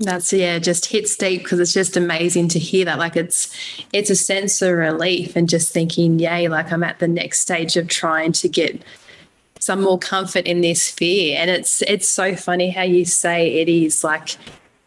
That's yeah, just hits deep because it's just amazing to hear that. Like it's it's a sense of relief and just thinking, yay, like I'm at the next stage of trying to get some more comfort in this fear. And it's it's so funny how you say it is like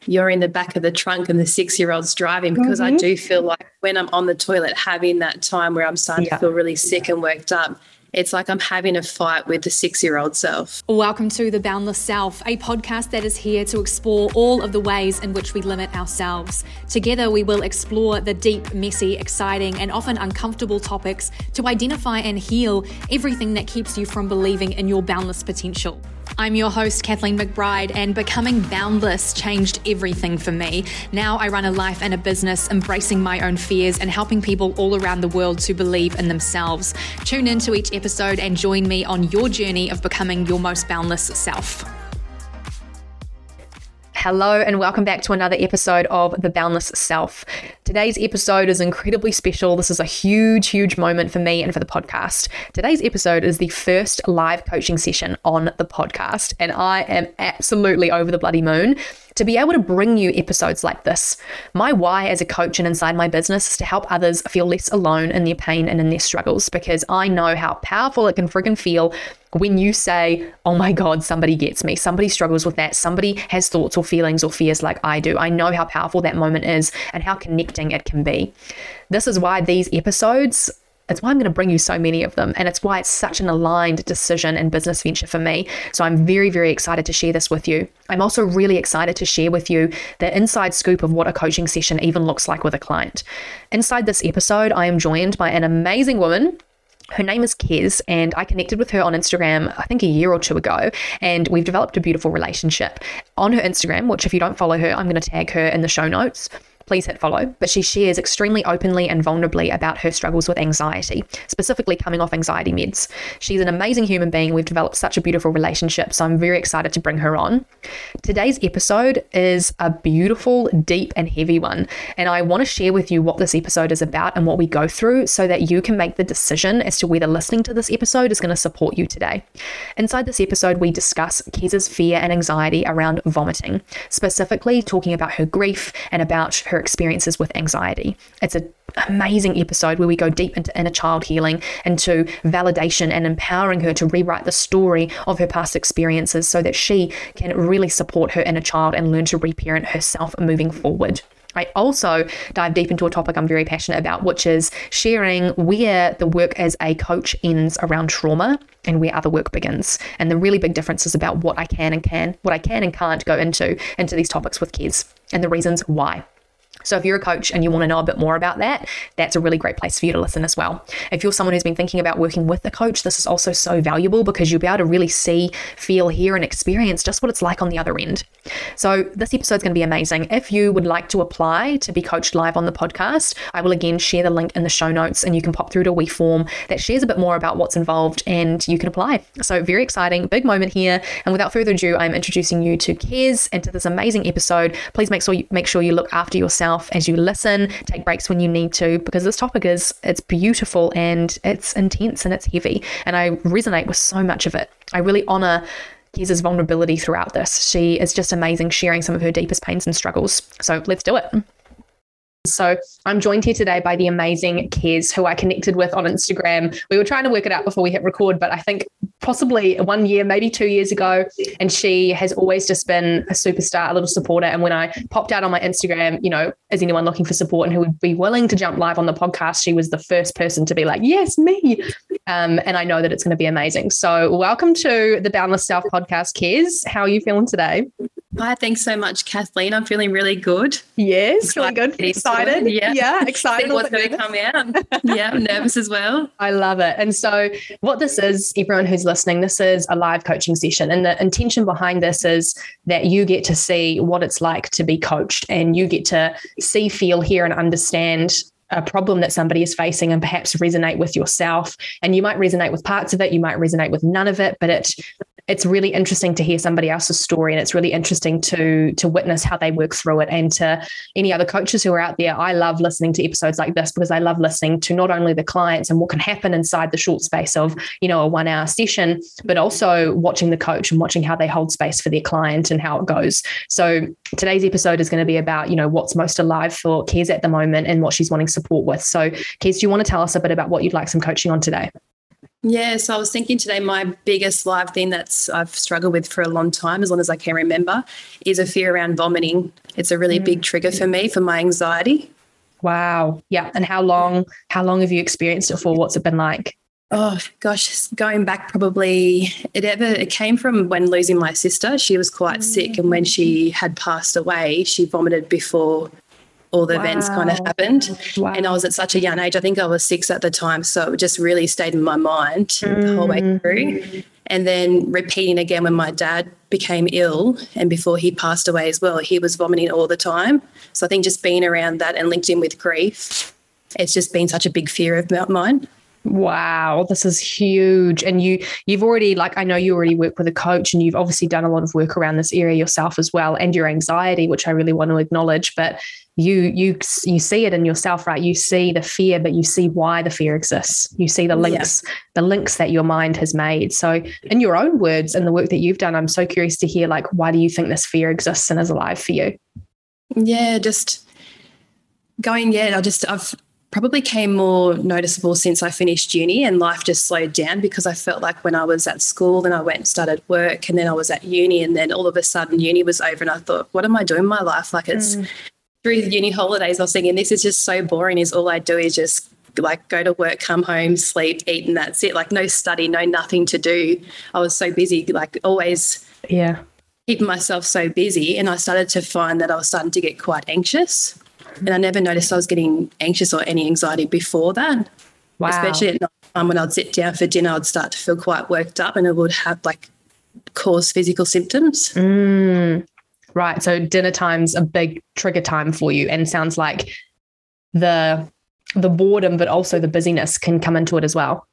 you're in the back of the trunk and the six year old's driving because mm-hmm. I do feel like when I'm on the toilet having that time where I'm starting yeah. to feel really sick and worked up, it's like I'm having a fight with the six year old self. Welcome to The Boundless Self, a podcast that is here to explore all of the ways in which we limit ourselves. Together, we will explore the deep, messy, exciting, and often uncomfortable topics to identify and heal everything that keeps you from believing in your boundless potential. I'm your host, Kathleen McBride, and becoming boundless changed everything for me. Now I run a life and a business embracing my own fears and helping people all around the world to believe in themselves. Tune into each episode and join me on your journey of becoming your most boundless self. Hello, and welcome back to another episode of The Boundless Self. Today's episode is incredibly special. This is a huge, huge moment for me and for the podcast. Today's episode is the first live coaching session on the podcast, and I am absolutely over the bloody moon to be able to bring you episodes like this. My why as a coach and inside my business is to help others feel less alone in their pain and in their struggles because I know how powerful it can friggin' feel when you say, Oh my God, somebody gets me, somebody struggles with that, somebody has thoughts or feelings or fears like I do. I know how powerful that moment is and how connecting it can be. This is why these episodes it's why I'm going to bring you so many of them. And it's why it's such an aligned decision and business venture for me. So I'm very, very excited to share this with you. I'm also really excited to share with you the inside scoop of what a coaching session even looks like with a client. Inside this episode, I am joined by an amazing woman her name is Kez, and I connected with her on Instagram, I think a year or two ago, and we've developed a beautiful relationship. On her Instagram, which if you don't follow her, I'm going to tag her in the show notes please hit follow. But she shares extremely openly and vulnerably about her struggles with anxiety, specifically coming off anxiety meds. She's an amazing human being. We've developed such a beautiful relationship, so I'm very excited to bring her on. Today's episode is a beautiful, deep, and heavy one. And I want to share with you what this episode is about and what we go through so that you can make the decision as to whether listening to this episode is going to support you today. Inside this episode, we discuss Kez's fear and anxiety around vomiting, specifically talking about her grief and about her experiences with anxiety. It's an amazing episode where we go deep into inner child healing, into validation and empowering her to rewrite the story of her past experiences so that she can really support her inner child and learn to reparent herself moving forward. I also dive deep into a topic I'm very passionate about, which is sharing where the work as a coach ends around trauma and where other work begins. And the really big differences about what I can and can, what I can and can't go into into these topics with Kez, and the reasons why. So, if you're a coach and you want to know a bit more about that, that's a really great place for you to listen as well. If you're someone who's been thinking about working with a coach, this is also so valuable because you'll be able to really see, feel, hear, and experience just what it's like on the other end. So, this episode is going to be amazing. If you would like to apply to be coached live on the podcast, I will again share the link in the show notes and you can pop through to WeForm that shares a bit more about what's involved and you can apply. So, very exciting, big moment here. And without further ado, I'm introducing you to Kez and to this amazing episode. Please make sure you, make sure you look after yourself yourself as you listen, take breaks when you need to, because this topic is it's beautiful and it's intense and it's heavy. And I resonate with so much of it. I really honor Kez's vulnerability throughout this. She is just amazing sharing some of her deepest pains and struggles. So let's do it. So I'm joined here today by the amazing Kez, who I connected with on Instagram. We were trying to work it out before we hit record, but I think possibly one year, maybe two years ago. And she has always just been a superstar, a little supporter. And when I popped out on my Instagram, you know, as anyone looking for support and who would be willing to jump live on the podcast, she was the first person to be like, yes, me. Um, and I know that it's going to be amazing. So welcome to the Boundless Self podcast, Kez. How are you feeling today? Hi, thanks so much, Kathleen. I'm feeling really good. Yes, feeling good. Excited. Yeah. Yeah, excited. what's going to come out. yeah, I'm nervous as well. I love it. And so, what this is, everyone who's listening, this is a live coaching session. And the intention behind this is that you get to see what it's like to be coached and you get to see, feel, hear, and understand a problem that somebody is facing and perhaps resonate with yourself. And you might resonate with parts of it, you might resonate with none of it, but it it's really interesting to hear somebody else's story and it's really interesting to to witness how they work through it. And to any other coaches who are out there i love listening to episodes like this because i love listening to not only the clients and what can happen inside the short space of you know a one hour session but also watching the coach and watching how they hold space for their client and how it goes. So today's episode is going to be about you know what's most alive for Kez at the moment and what she's wanting support with. So Kez do you want to tell us a bit about what you'd like some coaching on today yeah, so I was thinking today my biggest live thing that's I've struggled with for a long time, as long as I can remember, is a fear around vomiting. It's a really mm. big trigger for me for my anxiety. Wow. Yeah. And how long how long have you experienced it for? What's it been like? Oh gosh, going back probably it ever it came from when losing my sister. She was quite mm. sick and when she had passed away, she vomited before all the wow. events kind of happened. Wow. And I was at such a young age. I think I was six at the time. So it just really stayed in my mind mm. the whole way mm. through. And then repeating again when my dad became ill and before he passed away as well, he was vomiting all the time. So I think just being around that and linked in with grief, it's just been such a big fear of mine. Wow, this is huge. And you you've already like I know you already work with a coach and you've obviously done a lot of work around this area yourself as well and your anxiety, which I really want to acknowledge, but you you you see it in yourself right you see the fear but you see why the fear exists you see the links yeah. the links that your mind has made so in your own words and the work that you've done i'm so curious to hear like why do you think this fear exists and is alive for you yeah just going yeah i just i've probably came more noticeable since I finished uni and life just slowed down because I felt like when I was at school, then I went and started work and then I was at uni and then all of a sudden uni was over and I thought, what am I doing in my life? Like it's mm through the uni holidays, I was thinking this is just so boring. Is all I do is just like go to work, come home, sleep, eat, and that's it. Like no study, no nothing to do. I was so busy, like always. Yeah. Keeping myself so busy, and I started to find that I was starting to get quite anxious, and I never noticed I was getting anxious or any anxiety before that. Wow. Especially at night time when I'd sit down for dinner, I'd start to feel quite worked up, and it would have like cause physical symptoms. Mm. Right. So dinner time's a big trigger time for you and sounds like the the boredom but also the busyness can come into it as well.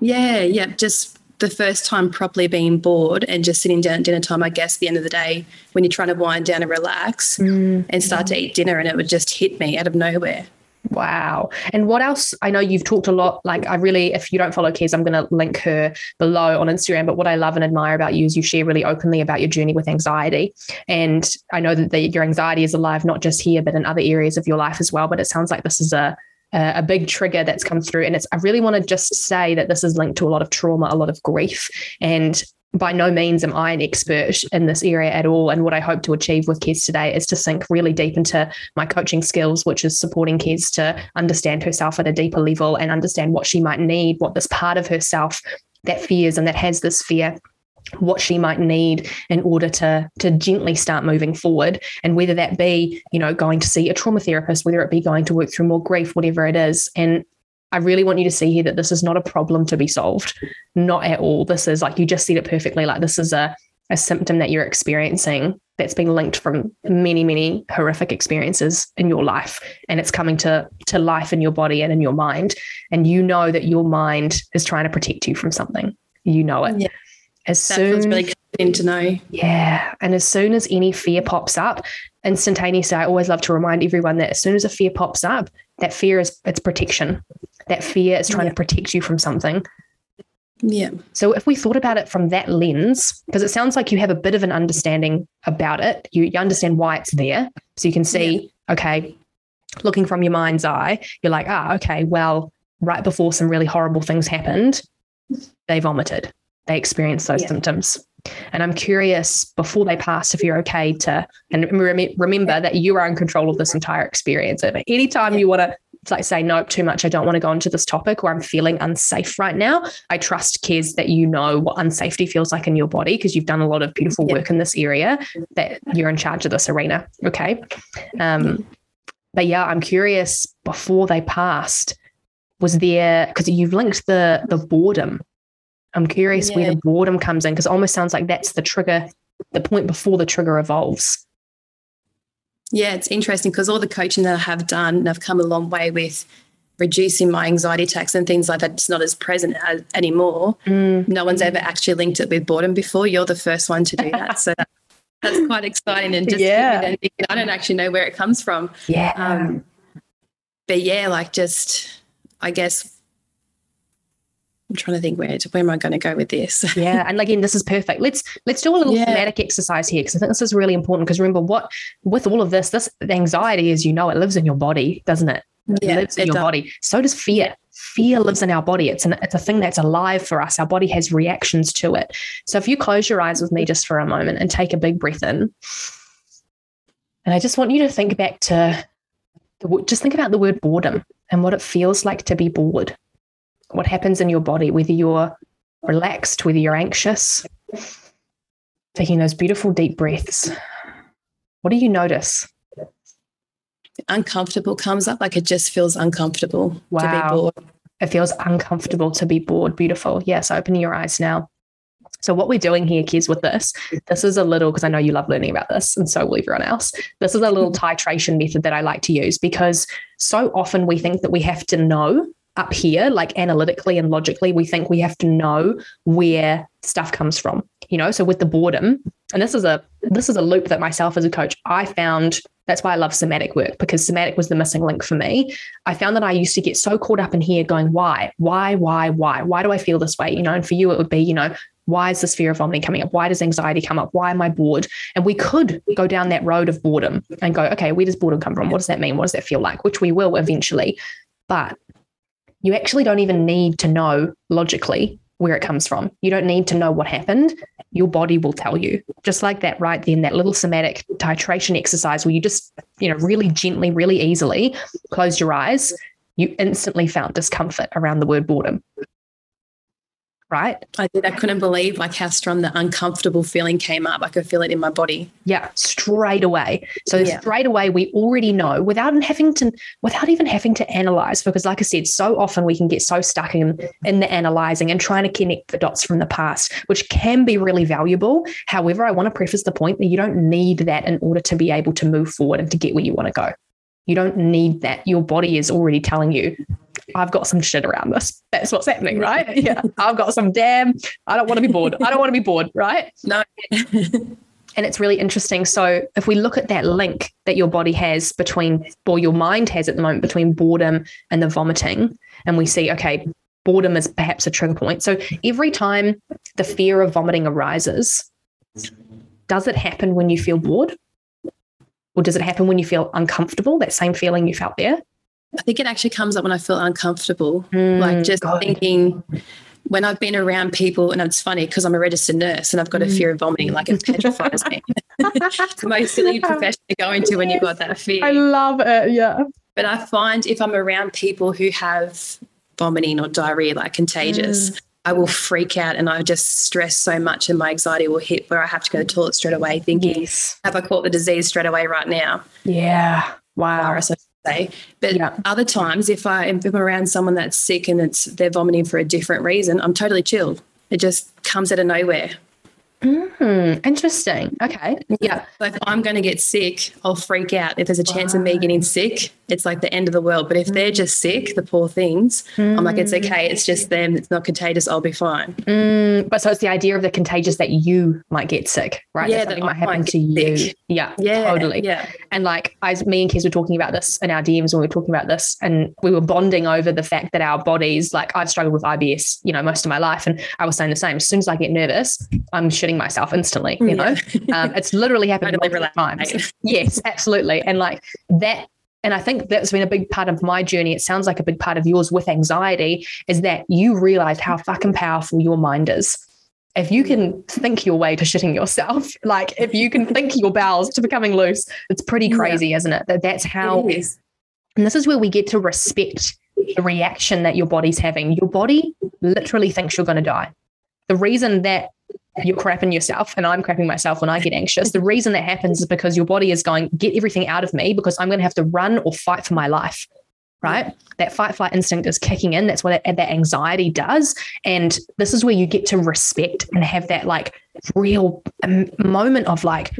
Yeah, yeah, just the first time properly being bored and just sitting down at dinner time, I guess, at the end of the day, when you're trying to wind down and relax mm, and start to eat dinner, and it would just hit me out of nowhere. Wow. And what else? I know you've talked a lot. Like, I really, if you don't follow Kez, I'm going to link her below on Instagram. But what I love and admire about you is you share really openly about your journey with anxiety. And I know that the, your anxiety is alive, not just here, but in other areas of your life as well. But it sounds like this is a, Uh, a big trigger that's come through. And it's, I really want to just say that this is linked to a lot of trauma, a lot of grief. And by no means am I an expert in this area at all. And what I hope to achieve with Kez today is to sink really deep into my coaching skills, which is supporting Kez to understand herself at a deeper level and understand what she might need, what this part of herself that fears and that has this fear what she might need in order to to gently start moving forward and whether that be you know going to see a trauma therapist whether it be going to work through more grief whatever it is and I really want you to see here that this is not a problem to be solved. Not at all. This is like you just said it perfectly. Like this is a, a symptom that you're experiencing that's been linked from many, many horrific experiences in your life. And it's coming to, to life in your body and in your mind. And you know that your mind is trying to protect you from something. You know it. Yeah. As that soon, feels really good to know. Yeah. And as soon as any fear pops up, instantaneously, I always love to remind everyone that as soon as a fear pops up, that fear is it's protection that fear is trying yeah. to protect you from something. Yeah. So if we thought about it from that lens, because it sounds like you have a bit of an understanding about it, you, you understand why it's there. So you can see, yeah. okay, looking from your mind's eye, you're like, ah, okay, well, right before some really horrible things happened, they vomited. They experience those yeah. symptoms. And I'm curious before they pass if you're okay to, and remember that you are in control of this entire experience. But anytime you want to like say nope too much i don't want to go into this topic or i'm feeling unsafe right now i trust Kez that you know what unsafety feels like in your body because you've done a lot of beautiful work in this area that you're in charge of this arena okay um but yeah i'm curious before they passed was there because you've linked the the boredom i'm curious yeah. where the boredom comes in because almost sounds like that's the trigger the point before the trigger evolves yeah, it's interesting because all the coaching that I have done, and I've come a long way with reducing my anxiety attacks and things like that. It's not as present as, anymore. Mm. No one's ever actually linked it with boredom before. You're the first one to do that. so that's quite exciting. And just, yeah. I don't actually know where it comes from. Yeah. Um, but yeah, like just, I guess I'm trying to think where to, where am I going to go with this? yeah, and again, this is perfect. Let's let's do a little yeah. somatic exercise here because I think this is really important. Because remember, what with all of this, this anxiety, as you know, it lives in your body, doesn't it? It yeah, lives in your does. body. So does fear. Fear lives in our body. It's an it's a thing that's alive for us. Our body has reactions to it. So if you close your eyes with me just for a moment and take a big breath in, and I just want you to think back to just think about the word boredom and what it feels like to be bored what happens in your body, whether you're relaxed, whether you're anxious, taking those beautiful deep breaths. What do you notice? Uncomfortable comes up, like it just feels uncomfortable wow. to be bored. It feels uncomfortable to be bored. Beautiful. Yes, open your eyes now. So, what we're doing here, Kez, with this, this is a little, because I know you love learning about this, and so will everyone else. This is a little titration method that I like to use because so often we think that we have to know up here, like analytically and logically, we think we have to know where stuff comes from. You know, so with the boredom, and this is a this is a loop that myself as a coach, I found that's why I love somatic work because somatic was the missing link for me. I found that I used to get so caught up in here going, why, why, why, why, why do I feel this way? You know, and for you, it would be, you know, why is this fear of vomiting coming up? Why does anxiety come up? Why am I bored? And we could go down that road of boredom and go, okay, where does boredom come from? What does that mean? What does that feel like? Which we will eventually. But you actually don't even need to know logically where it comes from. You don't need to know what happened. Your body will tell you. Just like that, right then, that little somatic titration exercise where you just, you know, really gently, really easily closed your eyes, you instantly felt discomfort around the word boredom right? I did. I couldn't believe like how strong the uncomfortable feeling came up. I could feel it in my body. Yeah, straight away. So yeah. straight away, we already know without having to, without even having to analyze, because like I said, so often we can get so stuck in in the analyzing and trying to connect the dots from the past, which can be really valuable. However, I want to preface the point that you don't need that in order to be able to move forward and to get where you want to go. You don't need that. Your body is already telling you, I've got some shit around this. That's what's happening, right? Yeah. I've got some damn, I don't want to be bored. I don't want to be bored, right? No. and it's really interesting. So if we look at that link that your body has between, or your mind has at the moment between boredom and the vomiting, and we see, okay, boredom is perhaps a trigger point. So every time the fear of vomiting arises, does it happen when you feel bored? Or does it happen when you feel uncomfortable, that same feeling you felt there? I think it actually comes up when I feel uncomfortable, mm, like just God. thinking when I've been around people, and it's funny because I'm a registered nurse and I've got a fear of vomiting, like it petrifies me. it's the most silly profession to go into when you've got that fear. I love it. Yeah. But I find if I'm around people who have vomiting or diarrhea, like contagious, mm. I will freak out and I just stress so much and my anxiety will hit where I have to go to the toilet straight away thinking, yes. have I caught the disease straight away right now? Yeah. Wow. Virus, say. But yeah. other times, if I am around someone that's sick and it's they're vomiting for a different reason, I'm totally chilled. It just comes out of nowhere. Mm, interesting. Okay. Yeah. So if I'm going to get sick, I'll freak out. If there's a chance wow. of me getting sick, it's like the end of the world. But if mm. they're just sick, the poor things, mm. I'm like, it's okay. It's just them. It's not contagious. I'll be fine. Mm. But so it's the idea of the contagious that you might get sick, right? Yeah. That something might happen to you. Sick. Yeah. Yeah. Totally. Yeah. And like, I, me and Kez were talking about this in our DMs when we were talking about this, and we were bonding over the fact that our bodies, like, I've struggled with IBS, you know, most of my life. And I was saying the same. As soon as I get nervous, I'm shitting myself instantly you know um, it's literally happened multiple times yes absolutely and like that and I think that's been a big part of my journey. It sounds like a big part of yours with anxiety is that you realized how fucking powerful your mind is. If you can think your way to shitting yourself, like if you can think your bowels to becoming loose, it's pretty crazy, yeah. isn't it? That that's how. And this is where we get to respect the reaction that your body's having. Your body literally thinks you're going to die. The reason that you're crapping yourself and I'm crapping myself when I get anxious. The reason that happens is because your body is going, get everything out of me because I'm going to have to run or fight for my life. Right. That fight flight instinct is kicking in. That's what that, that anxiety does. And this is where you get to respect and have that like real um, moment of like,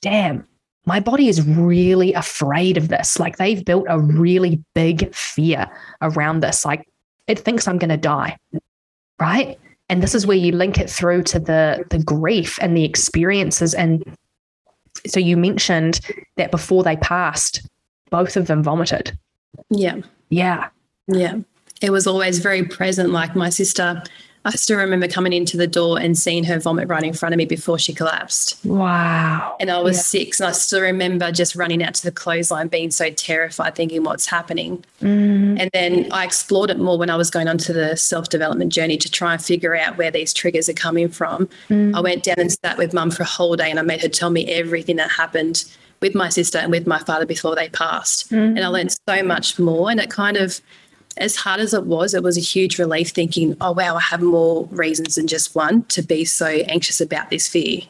damn, my body is really afraid of this. Like they've built a really big fear around this. Like it thinks I'm going to die. Right. And this is where you link it through to the the grief and the experiences. And so you mentioned that before they passed, both of them vomited. Yeah. Yeah. Yeah. It was always very present. Like my sister I still remember coming into the door and seeing her vomit right in front of me before she collapsed. Wow. And I was yeah. six, and I still remember just running out to the clothesline, being so terrified, thinking, what's happening? Mm. And then I explored it more when I was going onto the self development journey to try and figure out where these triggers are coming from. Mm. I went down and sat with mum for a whole day, and I made her tell me everything that happened with my sister and with my father before they passed. Mm. And I learned so much more. And it kind of, as hard as it was, it was a huge relief thinking, oh, wow, I have more reasons than just one to be so anxious about this fear.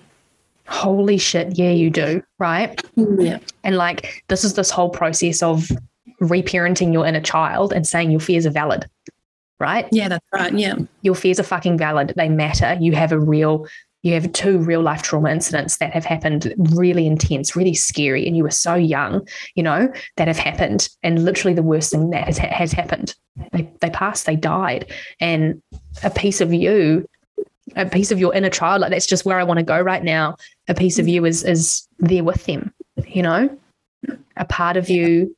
Holy shit. Yeah, you do. Right. Mm, yeah. And like, this is this whole process of reparenting your inner child and saying your fears are valid. Right. Yeah, that's right. Yeah. Your fears are fucking valid. They matter. You have a real you have two real life trauma incidents that have happened really intense, really scary, and you were so young, you know, that have happened. And literally the worst thing that has, has happened. They, they passed, they died. And a piece of you, a piece of your inner child, like that's just where I want to go right now. A piece of mm-hmm. you is is there with them, you know? A part of you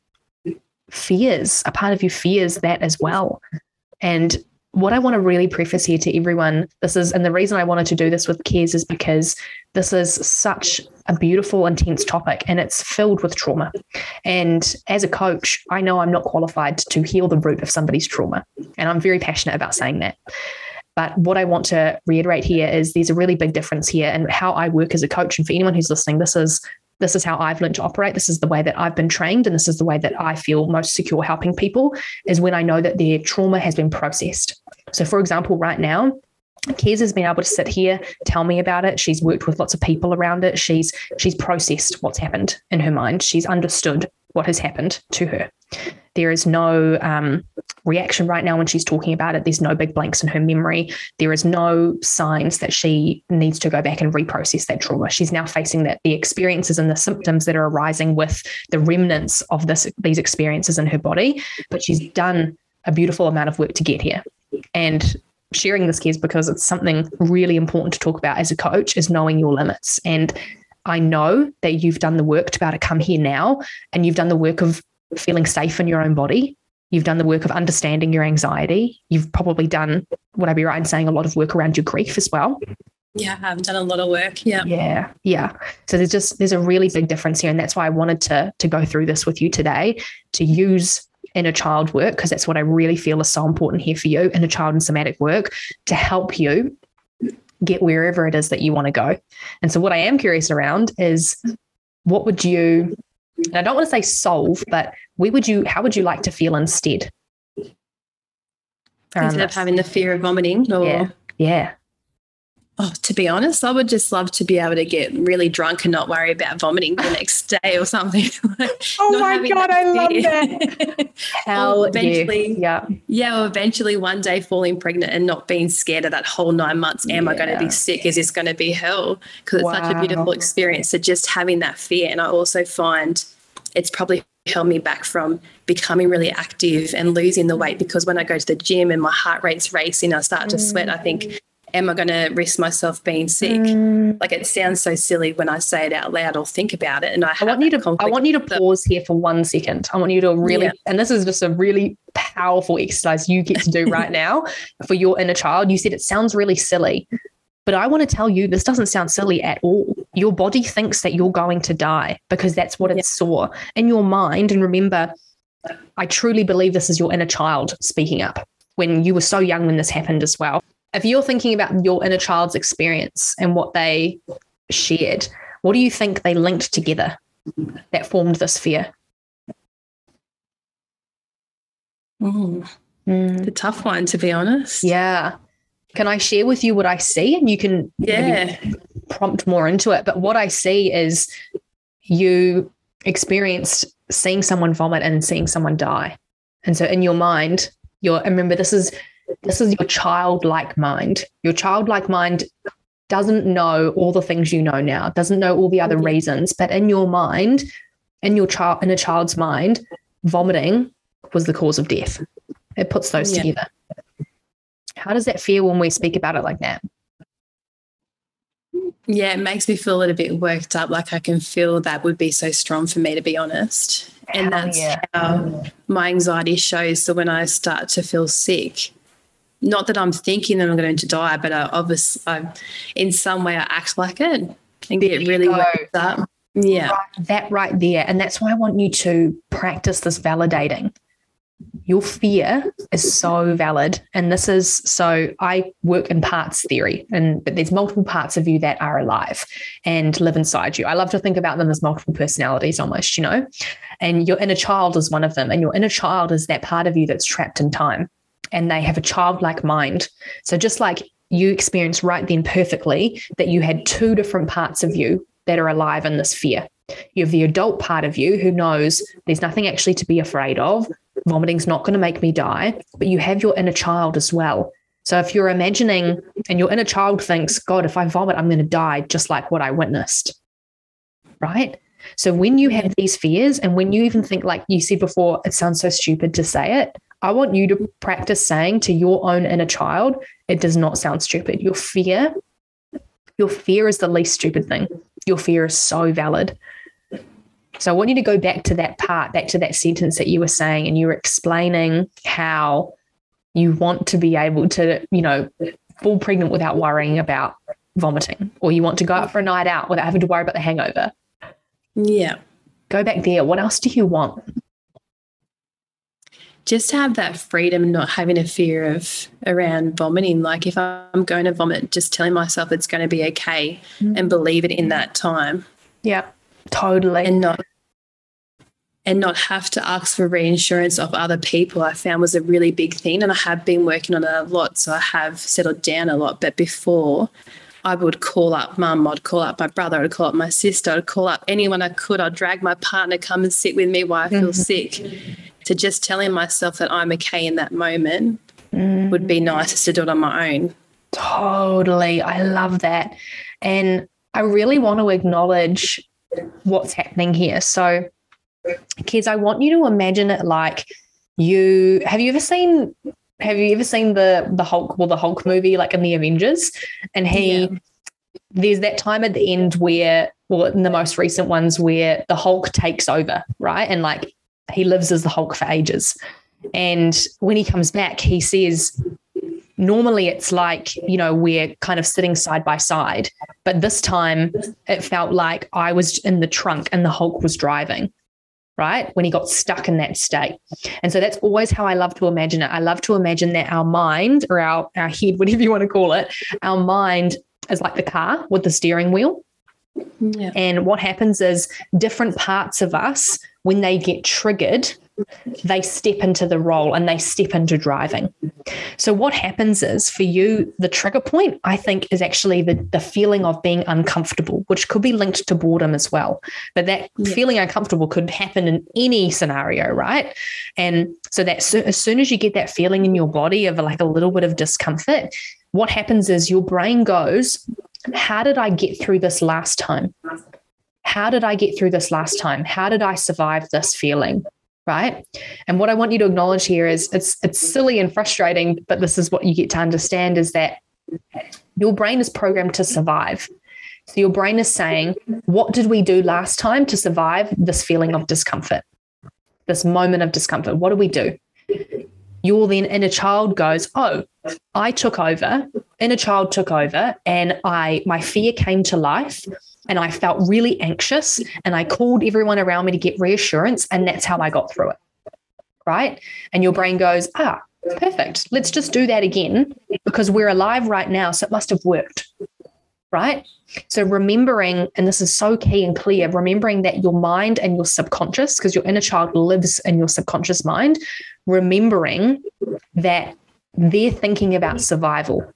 fears, a part of you fears that as well. And what I want to really preface here to everyone, this is, and the reason I wanted to do this with Kez is because this is such a beautiful, intense topic and it's filled with trauma. And as a coach, I know I'm not qualified to heal the root of somebody's trauma. And I'm very passionate about saying that. But what I want to reiterate here is there's a really big difference here and how I work as a coach. And for anyone who's listening, this is this is how I've learned to operate. This is the way that I've been trained, and this is the way that I feel most secure helping people is when I know that their trauma has been processed. So, for example, right now, Kez has been able to sit here, tell me about it. She's worked with lots of people around it. She's she's processed what's happened in her mind. She's understood what has happened to her. There is no um, reaction right now when she's talking about it. There's no big blanks in her memory. There is no signs that she needs to go back and reprocess that trauma. She's now facing that the experiences and the symptoms that are arising with the remnants of this these experiences in her body. But she's done a beautiful amount of work to get here. And sharing this Kez because it's something really important to talk about as a coach is knowing your limits. And I know that you've done the work to be able to come here now and you've done the work of feeling safe in your own body. You've done the work of understanding your anxiety. You've probably done, would I be right in saying, a lot of work around your grief as well? Yeah, I've done a lot of work. Yeah. Yeah. Yeah. So there's just there's a really big difference here. And that's why I wanted to to go through this with you today, to use inner child work, because that's what I really feel is so important here for you, inner child and somatic work to help you get wherever it is that you want to go. And so what I am curious around is what would you and I don't want to say solve, but where would you, how would you like to feel instead? Instead of having the fear of vomiting or yeah. yeah. Oh, to be honest, I would just love to be able to get really drunk and not worry about vomiting the next day or something. oh my god, I love that. Hell, eventually, yeah, yeah. Or eventually, one day falling pregnant and not being scared of that whole nine months. Am yeah. I going to be sick? Is this going to be hell? Because it's wow. such a beautiful experience. So just having that fear, and I also find it's probably held me back from becoming really active and losing the weight because when I go to the gym and my heart rate's racing, I start to sweat. I think mm. Am I going to risk myself being sick? Mm. Like it sounds so silly when I say it out loud or think about it. And I, I want you to I want you to pause here for one second. I want you to really, yeah. and this is just a really powerful exercise you get to do right now for your inner child. You said it sounds really silly, but I want to tell you this doesn't sound silly at all. Your body thinks that you're going to die because that's what yeah. it saw in your mind. And remember, I truly believe this is your inner child speaking up when you were so young when this happened as well if you're thinking about your inner child's experience and what they shared, what do you think they linked together that formed this fear? Mm. Mm. The tough one, to be honest. Yeah. Can I share with you what I see? And you can yeah. prompt more into it. But what I see is you experienced seeing someone vomit and seeing someone die. And so in your mind, you're, remember, this is this is your childlike mind. Your childlike mind doesn't know all the things you know now, doesn't know all the other mm-hmm. reasons, but in your mind, in your child, in a child's mind, vomiting was the cause of death. It puts those yeah. together. How does that feel when we speak about it like that? Yeah, it makes me feel a little bit worked up. Like I can feel that would be so strong for me, to be honest. And that's yeah. how my anxiety shows. So when I start to feel sick, not that I'm thinking that I'm going to die, but I obviously, I, in some way, I act like it and get really worked up. Yeah. Right, that right there. And that's why I want you to practice this validating your fear is so valid and this is so i work in parts theory and but there's multiple parts of you that are alive and live inside you i love to think about them as multiple personalities almost you know and your inner child is one of them and your inner child is that part of you that's trapped in time and they have a childlike mind so just like you experienced right then perfectly that you had two different parts of you that are alive in this fear you have the adult part of you who knows there's nothing actually to be afraid of vomiting's not going to make me die, but you have your inner child as well. So if you're imagining and your inner child thinks, God, if I vomit, I'm going to die, just like what I witnessed. Right. So when you have these fears, and when you even think, like you said before, it sounds so stupid to say it, I want you to practice saying to your own inner child, it does not sound stupid. Your fear, your fear is the least stupid thing. Your fear is so valid. So I want you to go back to that part, back to that sentence that you were saying, and you were explaining how you want to be able to, you know, fall pregnant without worrying about vomiting, or you want to go out for a night out without having to worry about the hangover. Yeah. Go back there. What else do you want? Just to have that freedom, not having a fear of around vomiting. Like if I'm going to vomit, just telling myself it's going to be okay mm-hmm. and believe it in that time. Yeah. Totally. And not and not have to ask for reinsurance of other people, I found was a really big thing. And I have been working on it a lot. So I have settled down a lot. But before, I would call up mum, I'd call up my brother, I'd call up my sister, I'd call up anyone I could. I'd drag my partner, come and sit with me while I feel mm-hmm. sick. To just telling myself that I'm okay in that moment mm-hmm. would be nice to do it on my own. Totally. I love that. And I really want to acknowledge what's happening here. So, Kez, I want you to imagine it like you have you ever seen have you ever seen the the Hulk well the Hulk movie like in the Avengers and he yeah. there's that time at the end where well in the most recent ones where the Hulk takes over right and like he lives as the Hulk for ages and when he comes back he says normally it's like, you know, we're kind of sitting side by side. But this time it felt like I was in the trunk and the Hulk was driving, right? When he got stuck in that state. And so that's always how I love to imagine it. I love to imagine that our mind or our, our head, whatever you want to call it, our mind is like the car with the steering wheel. Yeah. And what happens is different parts of us, when they get triggered, they step into the role and they step into driving. So, what happens is for you, the trigger point, I think, is actually the, the feeling of being uncomfortable, which could be linked to boredom as well. But that yeah. feeling uncomfortable could happen in any scenario, right? And so, that so, as soon as you get that feeling in your body of like a little bit of discomfort, what happens is your brain goes, How did I get through this last time? How did I get through this last time? How did I survive this feeling? right and what i want you to acknowledge here is it's it's silly and frustrating but this is what you get to understand is that your brain is programmed to survive so your brain is saying what did we do last time to survive this feeling of discomfort this moment of discomfort what do we do your then inner child goes oh i took over inner child took over and i my fear came to life and I felt really anxious and I called everyone around me to get reassurance. And that's how I got through it. Right. And your brain goes, ah, perfect. Let's just do that again because we're alive right now. So it must have worked. Right. So remembering, and this is so key and clear, remembering that your mind and your subconscious, because your inner child lives in your subconscious mind, remembering mm-hmm. that they're thinking about survival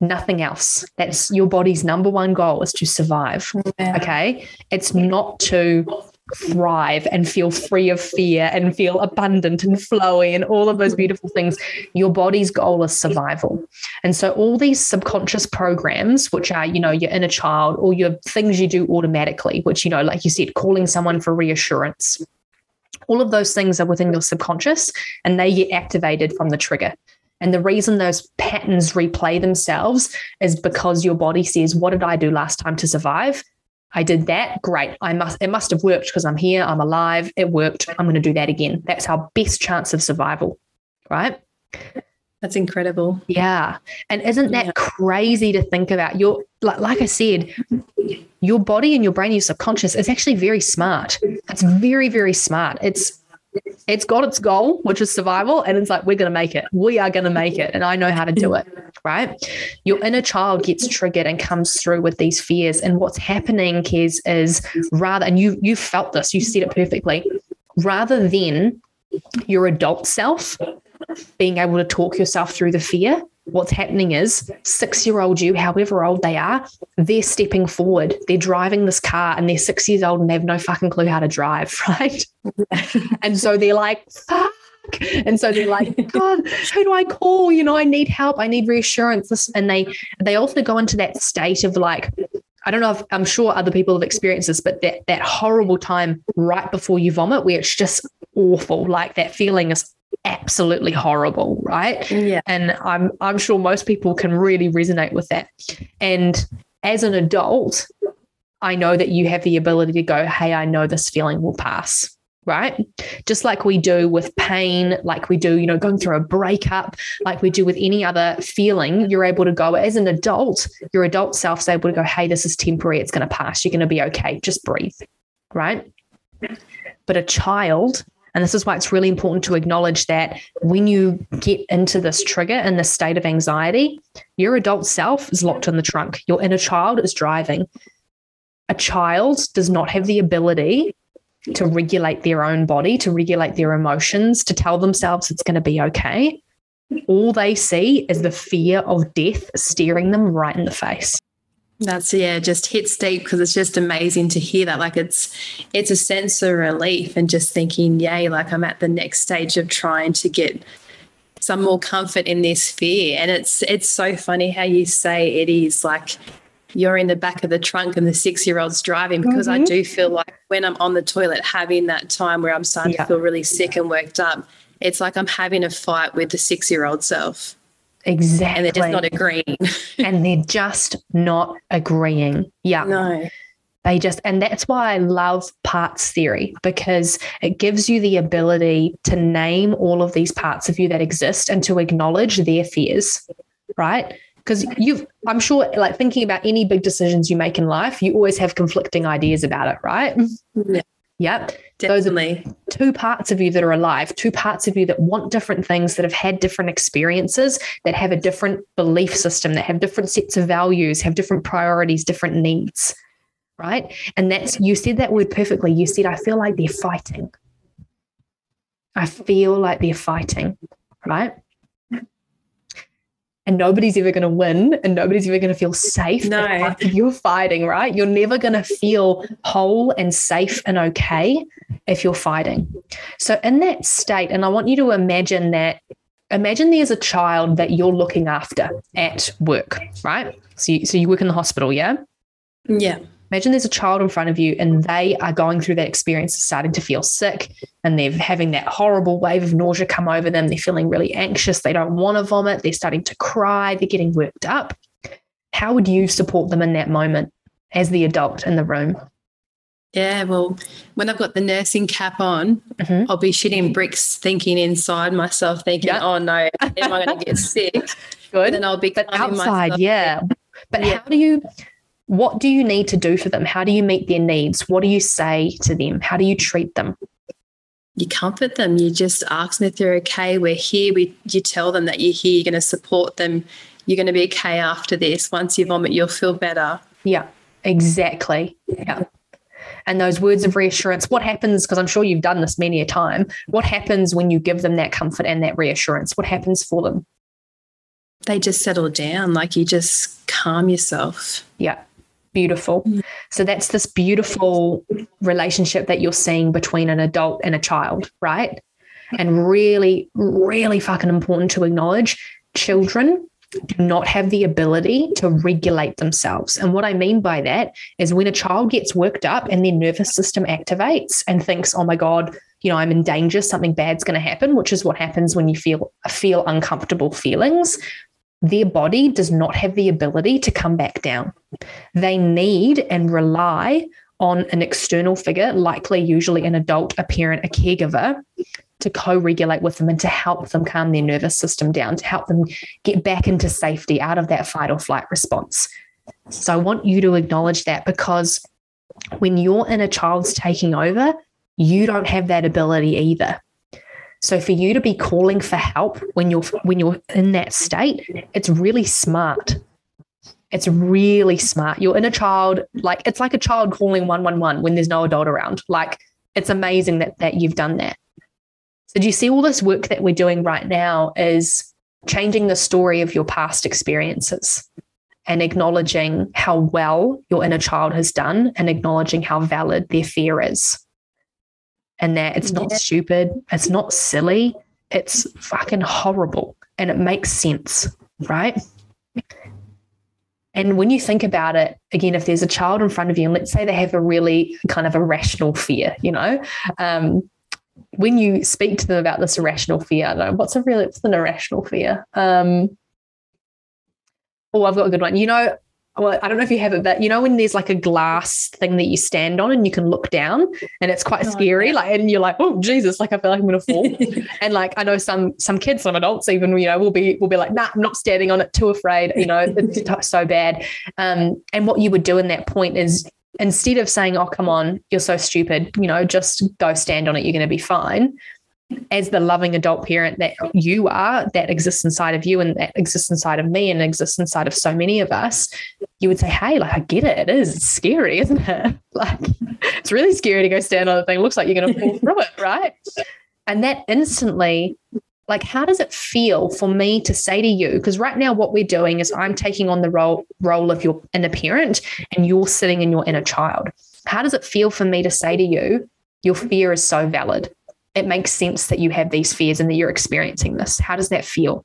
nothing else. That's your body's number one goal is to survive. Yeah. Okay. It's not to thrive and feel free of fear and feel abundant and flowy and all of those beautiful things. Your body's goal is survival. And so all these subconscious programs, which are, you know, your inner child or your things you do automatically, which, you know, like you said, calling someone for reassurance, all of those things are within your subconscious and they get activated from the trigger. And the reason those patterns replay themselves is because your body says, What did I do last time to survive? I did that. Great. I must it must have worked because I'm here, I'm alive, it worked. I'm going to do that again. That's our best chance of survival. Right? That's incredible. Yeah. And isn't that yeah. crazy to think about? Your like, like I said, your body and your brain, your subconscious is actually very smart. It's very, very smart. It's it's got its goal, which is survival, and it's like we're going to make it. We are going to make it, and I know how to do it. Right? Your inner child gets triggered and comes through with these fears, and what's happening, Kez, is rather, and you you felt this, you said it perfectly. Rather than your adult self being able to talk yourself through the fear, what's happening is six year old you, however old they are, they're stepping forward. They're driving this car and they're six years old and they have no fucking clue how to drive, right? and so they're like, fuck. And so they're like, God, who do I call? You know, I need help. I need reassurance. And they they also go into that state of like, I don't know if I'm sure other people have experienced this, but that that horrible time right before you vomit where it's just awful. Like that feeling is absolutely horrible, right? Yeah. And I'm I'm sure most people can really resonate with that. And as an adult, I know that you have the ability to go, hey, I know this feeling will pass. Right. Just like we do with pain, like we do, you know, going through a breakup, like we do with any other feeling, you're able to go as an adult, your adult self's able to go, hey, this is temporary. It's going to pass. You're going to be okay. Just breathe. Right. But a child and this is why it's really important to acknowledge that when you get into this trigger and this state of anxiety, your adult self is locked in the trunk, your inner child is driving. A child does not have the ability to regulate their own body, to regulate their emotions, to tell themselves it's going to be okay. All they see is the fear of death staring them right in the face. That's yeah, just hits deep because it's just amazing to hear that. Like it's it's a sense of relief and just thinking, yay, like I'm at the next stage of trying to get some more comfort in this fear. And it's it's so funny how you say it is like you're in the back of the trunk and the six year old's driving because mm-hmm. I do feel like when I'm on the toilet having that time where I'm starting yeah. to feel really sick and worked up, it's like I'm having a fight with the six year old self. Exactly. And they're just not agreeing. and they're just not agreeing. Yeah. No. They just, and that's why I love parts theory because it gives you the ability to name all of these parts of you that exist and to acknowledge their fears, right? Because you've, I'm sure, like thinking about any big decisions you make in life, you always have conflicting ideas about it, right? Yeah. Yep. Definitely. Those are two parts of you that are alive, two parts of you that want different things, that have had different experiences, that have a different belief system, that have different sets of values, have different priorities, different needs. Right. And that's, you said that word perfectly. You said, I feel like they're fighting. I feel like they're fighting. Right and nobody's ever going to win and nobody's ever going to feel safe. No. you're fighting right? You're never going to feel whole and safe and okay if you're fighting. So in that state and i want you to imagine that imagine there's a child that you're looking after at work right? So you, so you work in the hospital yeah? Yeah. Imagine there's a child in front of you and they are going through that experience of starting to feel sick and they're having that horrible wave of nausea come over them. They're feeling really anxious. They don't want to vomit. They're starting to cry. They're getting worked up. How would you support them in that moment as the adult in the room? Yeah, well, when I've got the nursing cap on, mm-hmm. I'll be shitting bricks, thinking inside myself, thinking. "Oh no, am I going to get sick?" Good. And then I'll be but outside, yeah. But yeah. how do you? What do you need to do for them? How do you meet their needs? What do you say to them? How do you treat them? You comfort them. You just ask them if they're okay. We're here. We, you tell them that you're here. You're going to support them. You're going to be okay after this. Once you vomit, you'll feel better. Yeah, exactly. Yeah. And those words of reassurance, what happens? Because I'm sure you've done this many a time. What happens when you give them that comfort and that reassurance? What happens for them? They just settle down. Like you just calm yourself. Yeah Beautiful. Mm. So that's this beautiful relationship that you're seeing between an adult and a child, right? And really, really fucking important to acknowledge children do not have the ability to regulate themselves. And what I mean by that is when a child gets worked up and their nervous system activates and thinks, oh my God, you know, I'm in danger, something bad's going to happen, which is what happens when you feel feel uncomfortable feelings their body does not have the ability to come back down. They need and rely on an external figure, likely usually an adult, a parent, a caregiver, to co regulate with them and to help them calm their nervous system down, to help them get back into safety out of that fight or flight response. So I want you to acknowledge that because when your inner child's taking over, you don't have that ability either. So for you to be calling for help when you're when you're in that state, it's really smart. It's really smart. Your inner child, like it's like a child calling 111 when there's no adult around. Like it's amazing that that you've done that. So do you see all this work that we're doing right now is changing the story of your past experiences and acknowledging how well your inner child has done and acknowledging how valid their fear is and that it's not yeah. stupid, it's not silly, it's fucking horrible and it makes sense, right? And when you think about it, again, if there's a child in front of you, and let's say they have a really kind of irrational fear, you know, um, when you speak to them about this irrational fear, I know what's a really what's an irrational fear? Um, oh, I've got a good one. You know, well, I don't know if you have it, but you know when there's like a glass thing that you stand on and you can look down and it's quite oh, scary, yeah. like and you're like, oh Jesus, like I feel like I'm gonna fall. and like I know some some kids, some adults even, you know, will be will be like, nah, I'm not standing on it, too afraid, you know, it's so bad. Um, and what you would do in that point is instead of saying, Oh, come on, you're so stupid, you know, just go stand on it, you're gonna be fine as the loving adult parent that you are, that exists inside of you and that exists inside of me and exists inside of so many of us, you would say, Hey, like, I get it. It is it's scary, isn't it? Like, it's really scary to go stand on the thing. Looks like you're going to fall through it, right? And that instantly, like, how does it feel for me to say to you? Because right now, what we're doing is I'm taking on the role, role of your inner parent and you're sitting in your inner child. How does it feel for me to say to you, your fear is so valid? It makes sense that you have these fears and that you're experiencing this. How does that feel?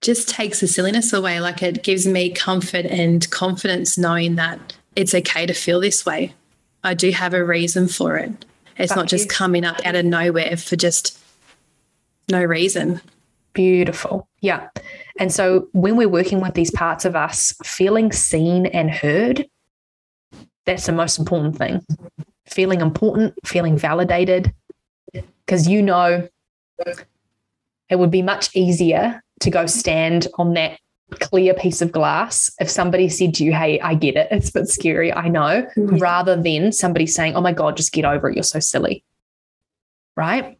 Just takes the silliness away. Like it gives me comfort and confidence knowing that it's okay to feel this way. I do have a reason for it. It's but not just coming up out of nowhere for just no reason. Beautiful. Yeah. And so when we're working with these parts of us, feeling seen and heard, that's the most important thing feeling important, feeling validated, because you know it would be much easier to go stand on that clear piece of glass if somebody said to you, Hey, I get it. It's a bit scary. I know, mm-hmm. rather than somebody saying, Oh my God, just get over it. You're so silly. Right.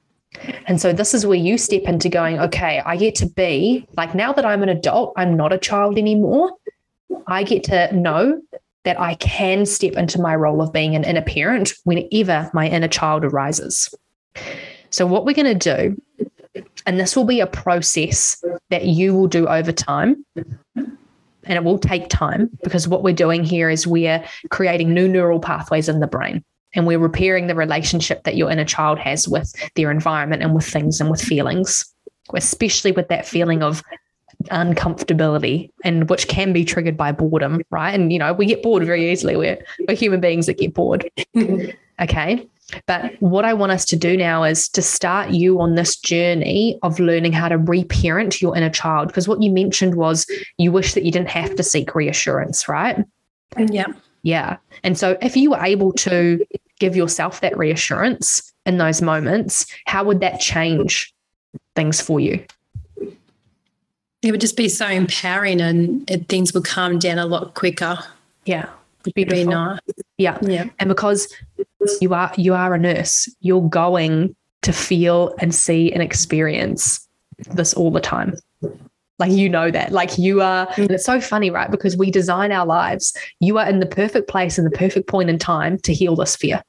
And so this is where you step into going, okay, I get to be like now that I'm an adult, I'm not a child anymore. I get to know that I can step into my role of being an inner parent whenever my inner child arises. So, what we're going to do, and this will be a process that you will do over time, and it will take time because what we're doing here is we're creating new neural pathways in the brain and we're repairing the relationship that your inner child has with their environment and with things and with feelings, especially with that feeling of uncomfortability and which can be triggered by boredom right? And you know we get bored very easily. We're, we're human beings that get bored. Okay? But what i want us to do now is to start you on this journey of learning how to reparent your inner child. Because what you mentioned was you wish that you didn't have to seek reassurance right? Yeah. Yeah. And so if you were able to give yourself that reassurance in those moments how would that change things for you it would just be so empowering and it, things would calm down a lot quicker. Yeah. Would be nice. Yeah. Yeah. And because you are you are a nurse, you're going to feel and see and experience this all the time. Like you know that. Like you are and it's so funny, right? Because we design our lives. You are in the perfect place in the perfect point in time to heal this fear.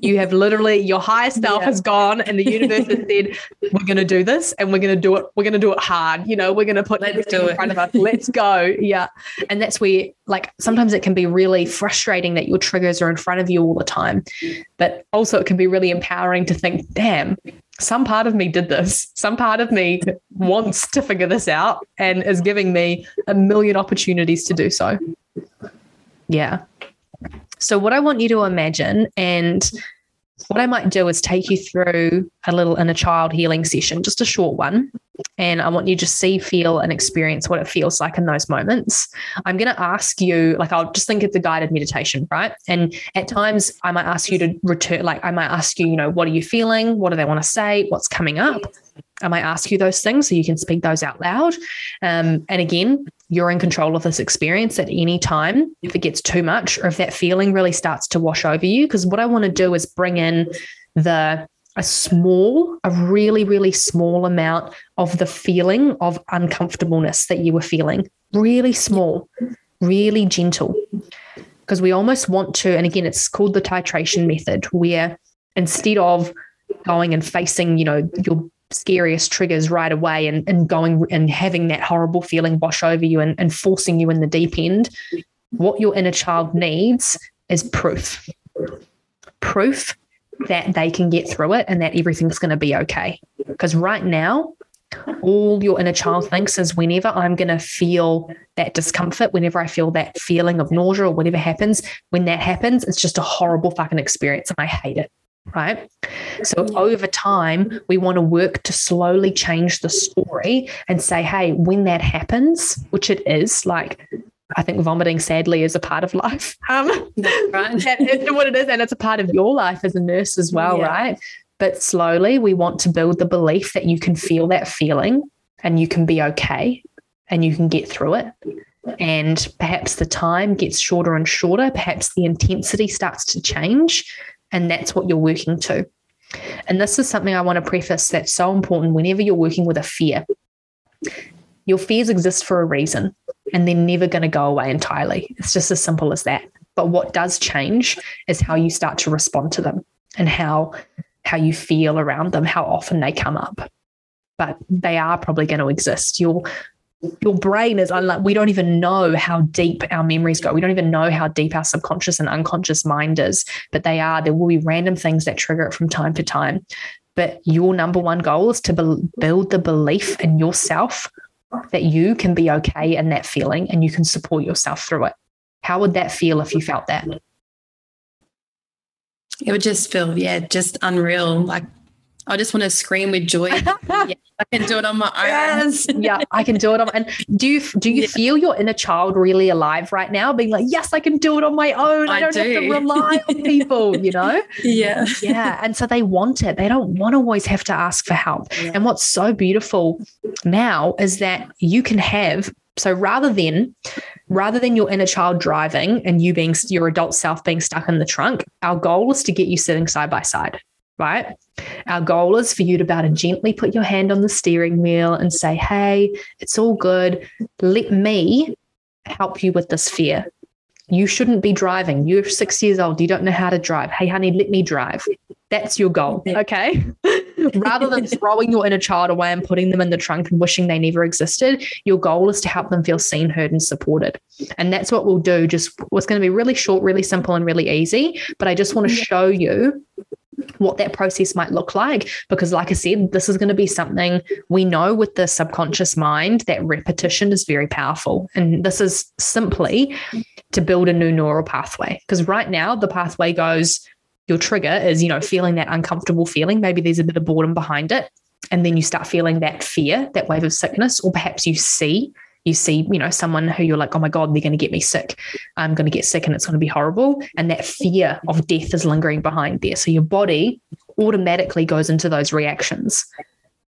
You have literally your higher self yeah. has gone and the universe has said, We're gonna do this and we're gonna do it, we're gonna do it hard. You know, we're gonna put Let's do it in front of us. Let's go. Yeah. And that's where like sometimes it can be really frustrating that your triggers are in front of you all the time. But also it can be really empowering to think, damn, some part of me did this. Some part of me wants to figure this out and is giving me a million opportunities to do so. Yeah. So, what I want you to imagine, and what I might do is take you through a little inner child healing session, just a short one. And I want you to see, feel, and experience what it feels like in those moments. I'm going to ask you, like, I'll just think it's a guided meditation, right? And at times I might ask you to return, like, I might ask you, you know, what are you feeling? What do they want to say? What's coming up? I might ask you those things so you can speak those out loud. Um, and again, you're in control of this experience at any time if it gets too much or if that feeling really starts to wash over you. Because what I want to do is bring in the a small, a really, really small amount of the feeling of uncomfortableness that you were feeling. Really small, really gentle. Because we almost want to, and again, it's called the titration method, where instead of going and facing, you know, your scariest triggers right away and, and going and having that horrible feeling wash over you and, and forcing you in the deep end, what your inner child needs is proof. Proof that they can get through it and that everything's going to be okay. Because right now, all your inner child thinks is whenever I'm going to feel that discomfort, whenever I feel that feeling of nausea or whatever happens, when that happens, it's just a horrible fucking experience and I hate it right? So over time, we want to work to slowly change the story and say, hey, when that happens, which it is, like I think vomiting sadly is a part of life. Um, right. and what it is, and it's a part of your life as a nurse as well, yeah. right? But slowly, we want to build the belief that you can feel that feeling and you can be okay and you can get through it. And perhaps the time gets shorter and shorter. Perhaps the intensity starts to change and that's what you're working to. And this is something I want to preface that's so important whenever you're working with a fear. Your fears exist for a reason and they're never going to go away entirely. It's just as simple as that. But what does change is how you start to respond to them and how how you feel around them, how often they come up. But they are probably going to exist. You'll your brain is unlike we don't even know how deep our memories go. We don't even know how deep our subconscious and unconscious mind is but they are. There will be random things that trigger it from time to time. But your number one goal is to be- build the belief in yourself that you can be okay in that feeling and you can support yourself through it. How would that feel if you felt that? It would just feel yeah just unreal like I just want to scream with joy. yeah, I can do it on my own. Yes. yeah, I can do it on. And do you do you yeah. feel your inner child really alive right now, being like, yes, I can do it on my own. I, I don't do. have to rely on people. You know? Yeah. Yeah, and so they want it. They don't want to always have to ask for help. Yeah. And what's so beautiful now is that you can have so rather than rather than your inner child driving and you being your adult self being stuck in the trunk, our goal is to get you sitting side by side right? Our goal is for you to be able to gently put your hand on the steering wheel and say, Hey, it's all good. Let me help you with this fear. You shouldn't be driving. You're six years old. You don't know how to drive. Hey, honey, let me drive. That's your goal. Okay. Rather than throwing your inner child away and putting them in the trunk and wishing they never existed, your goal is to help them feel seen, heard, and supported. And that's what we'll do. Just what's going to be really short, really simple, and really easy. But I just want to show you what that process might look like. Because, like I said, this is going to be something we know with the subconscious mind that repetition is very powerful. And this is simply to build a new neural pathway. Because right now, the pathway goes your trigger is, you know, feeling that uncomfortable feeling. Maybe there's a bit of boredom behind it. And then you start feeling that fear, that wave of sickness, or perhaps you see you see, you know, someone who you're like, oh my God, they're going to get me sick. I'm going to get sick and it's going to be horrible. And that fear of death is lingering behind there. So your body automatically goes into those reactions.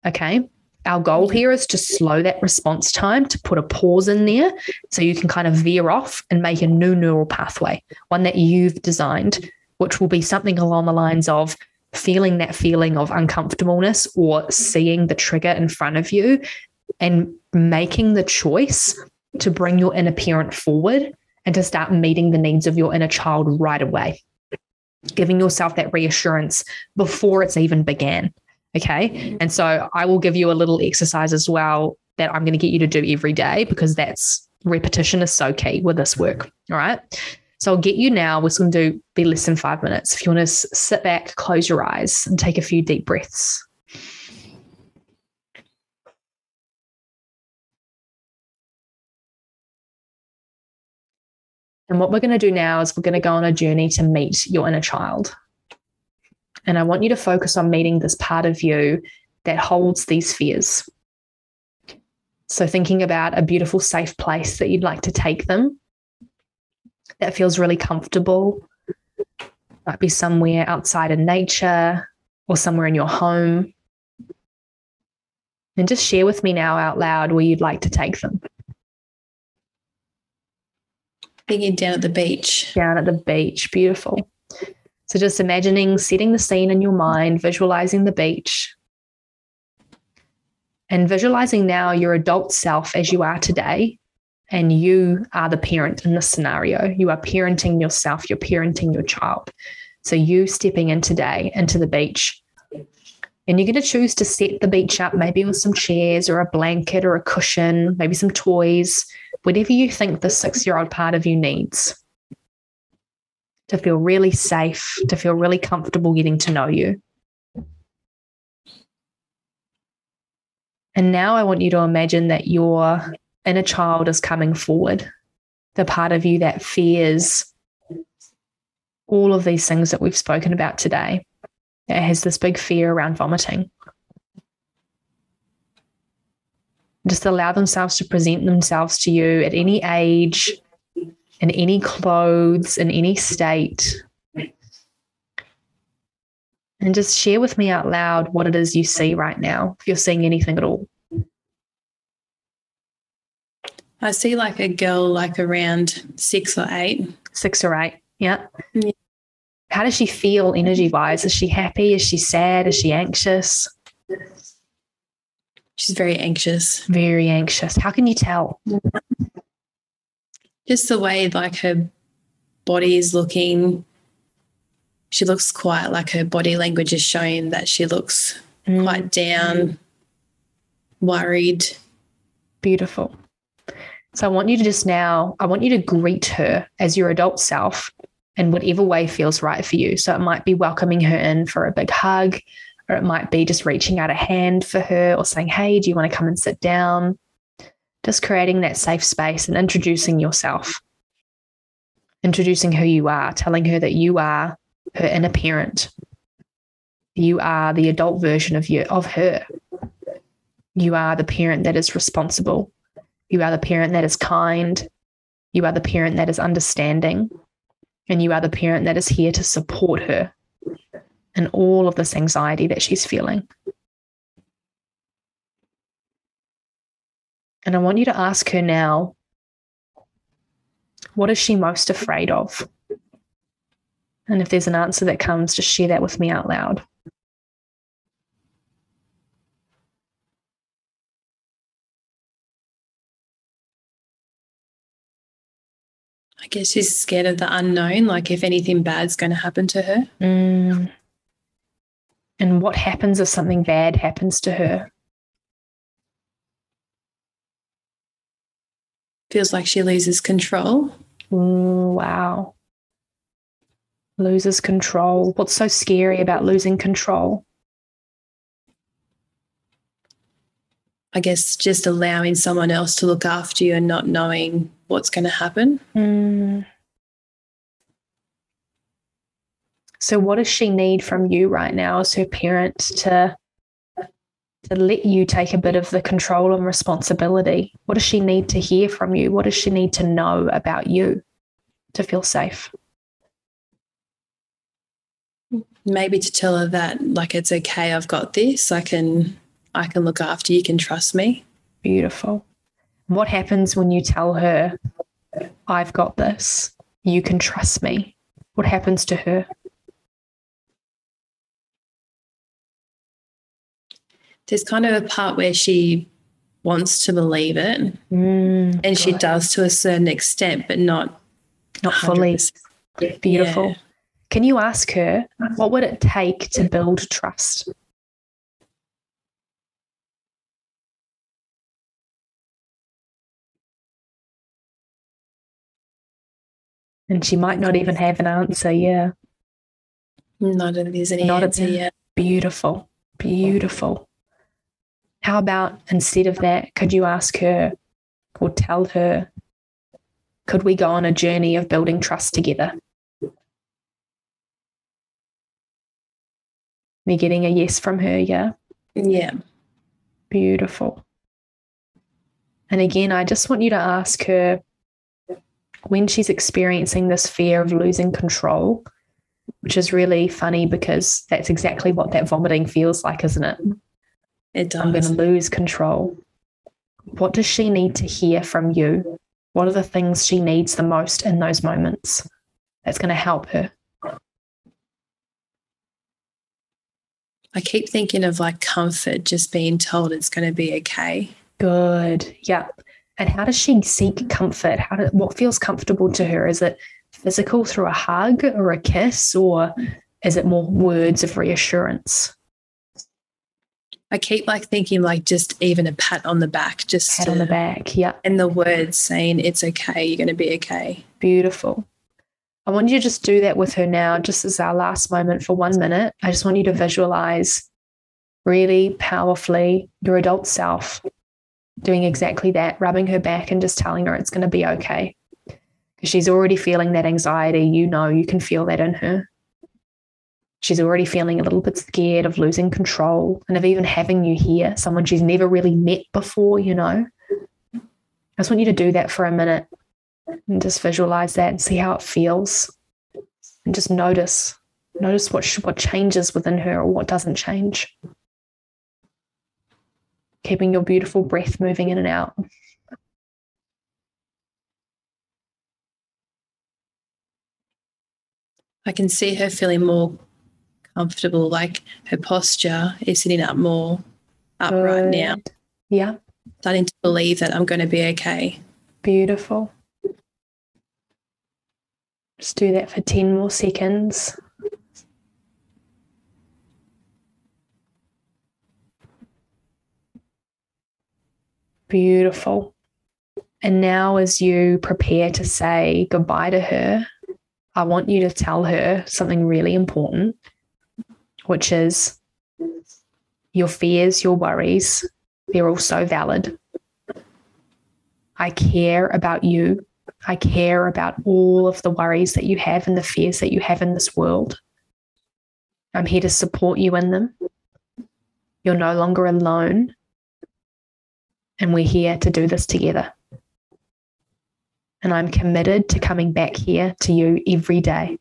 Okay. Our goal here is to slow that response time, to put a pause in there so you can kind of veer off and make a new neural pathway, one that you've designed, which will be something along the lines of feeling that feeling of uncomfortableness or seeing the trigger in front of you and making the choice to bring your inner parent forward and to start meeting the needs of your inner child right away. giving yourself that reassurance before it's even began. Okay. And so I will give you a little exercise as well that I'm going to get you to do every day because that's repetition is so key with this work. All right. So I'll get you now. We're going to do be less than five minutes. If you want to sit back, close your eyes, and take a few deep breaths. And what we're going to do now is we're going to go on a journey to meet your inner child. And I want you to focus on meeting this part of you that holds these fears. So, thinking about a beautiful, safe place that you'd like to take them that feels really comfortable. Might be somewhere outside in nature or somewhere in your home. And just share with me now out loud where you'd like to take them. Thinking down at the beach. Down at the beach. Beautiful. So just imagining setting the scene in your mind, visualizing the beach, and visualizing now your adult self as you are today. And you are the parent in this scenario. You are parenting yourself, you're parenting your child. So you stepping in today into the beach. And you're going to choose to set the beach up, maybe with some chairs or a blanket or a cushion, maybe some toys, whatever you think the six year old part of you needs to feel really safe, to feel really comfortable getting to know you. And now I want you to imagine that your inner child is coming forward, the part of you that fears all of these things that we've spoken about today. It has this big fear around vomiting. just allow themselves to present themselves to you at any age, in any clothes, in any state. And just share with me out loud what it is you see right now, if you're seeing anything at all. I see like a girl like around six or eight. Six or eight, yeah. yeah. How does she feel energy wise? Is she happy? Is she sad? Is she anxious? She's very anxious. Very anxious. How can you tell? Just the way like her body is looking. She looks quite like her body language is showing that she looks mm. quite down, worried. Beautiful. So I want you to just now, I want you to greet her as your adult self in whatever way feels right for you. So it might be welcoming her in for a big hug, or it might be just reaching out a hand for her or saying, Hey, do you want to come and sit down? Just creating that safe space and introducing yourself, introducing who you are, telling her that you are her inner parent. You are the adult version of you of her. You are the parent that is responsible. You are the parent that is kind. You are the parent that is understanding. And you are the parent that is here to support her and all of this anxiety that she's feeling. And I want you to ask her now what is she most afraid of? And if there's an answer that comes, just share that with me out loud. Guess she's scared of the unknown, like if anything bad's going to happen to her. Mm. And what happens if something bad happens to her? Feels like she loses control. Mm, wow. Loses control. What's so scary about losing control? I guess just allowing someone else to look after you and not knowing what's going to happen. Mm. So, what does she need from you right now as her parent to to let you take a bit of the control and responsibility? What does she need to hear from you? What does she need to know about you to feel safe? Maybe to tell her that like it's okay, I've got this. I can I can look after you, you can trust me. Beautiful. What happens when you tell her I've got this? You can trust me. What happens to her? there's kind of a part where she wants to believe it mm, and she does to a certain extent but not not 100%. fully beautiful Can you ask her what would it take to build trust? And she might not even have an answer. Yeah. Not that there's any Not answer yet. Beautiful. Beautiful. How about instead of that, could you ask her or tell her, could we go on a journey of building trust together? Me getting a yes from her, yeah. Yeah. Beautiful. And again, I just want you to ask her when she's experiencing this fear of losing control, which is really funny because that's exactly what that vomiting feels like, isn't it? It does. I'm going to lose control. What does she need to hear from you? What are the things she needs the most in those moments that's going to help her? I keep thinking of like comfort, just being told it's going to be okay. Good. Yeah. And how does she seek comfort? How do, what feels comfortable to her? Is it physical through a hug or a kiss, or is it more words of reassurance? I keep like thinking like just even a pat on the back, just Pat on the back. Yeah. and the words saying it's okay, you're going to be okay. Beautiful. I want you to just do that with her now, just as our last moment for one minute. I just want you to visualize really powerfully your adult self doing exactly that, rubbing her back and just telling her it's going to be okay. Because she's already feeling that anxiety. You know, you can feel that in her. She's already feeling a little bit scared of losing control and of even having you here, someone she's never really met before, you know. I just want you to do that for a minute and just visualize that and see how it feels and just notice notice what what changes within her or what doesn't change keeping your beautiful breath moving in and out. I can see her feeling more comfortable, like her posture is sitting up more upright now, yeah. Starting to believe that I'm going to be okay. beautiful. Just do that for 10 more seconds Beautiful. And now, as you prepare to say goodbye to her, I want you to tell her something really important, which is your fears, your worries, they're all so valid. I care about you. I care about all of the worries that you have and the fears that you have in this world. I'm here to support you in them. You're no longer alone and we're here to do this together. And I'm committed to coming back here to you every day.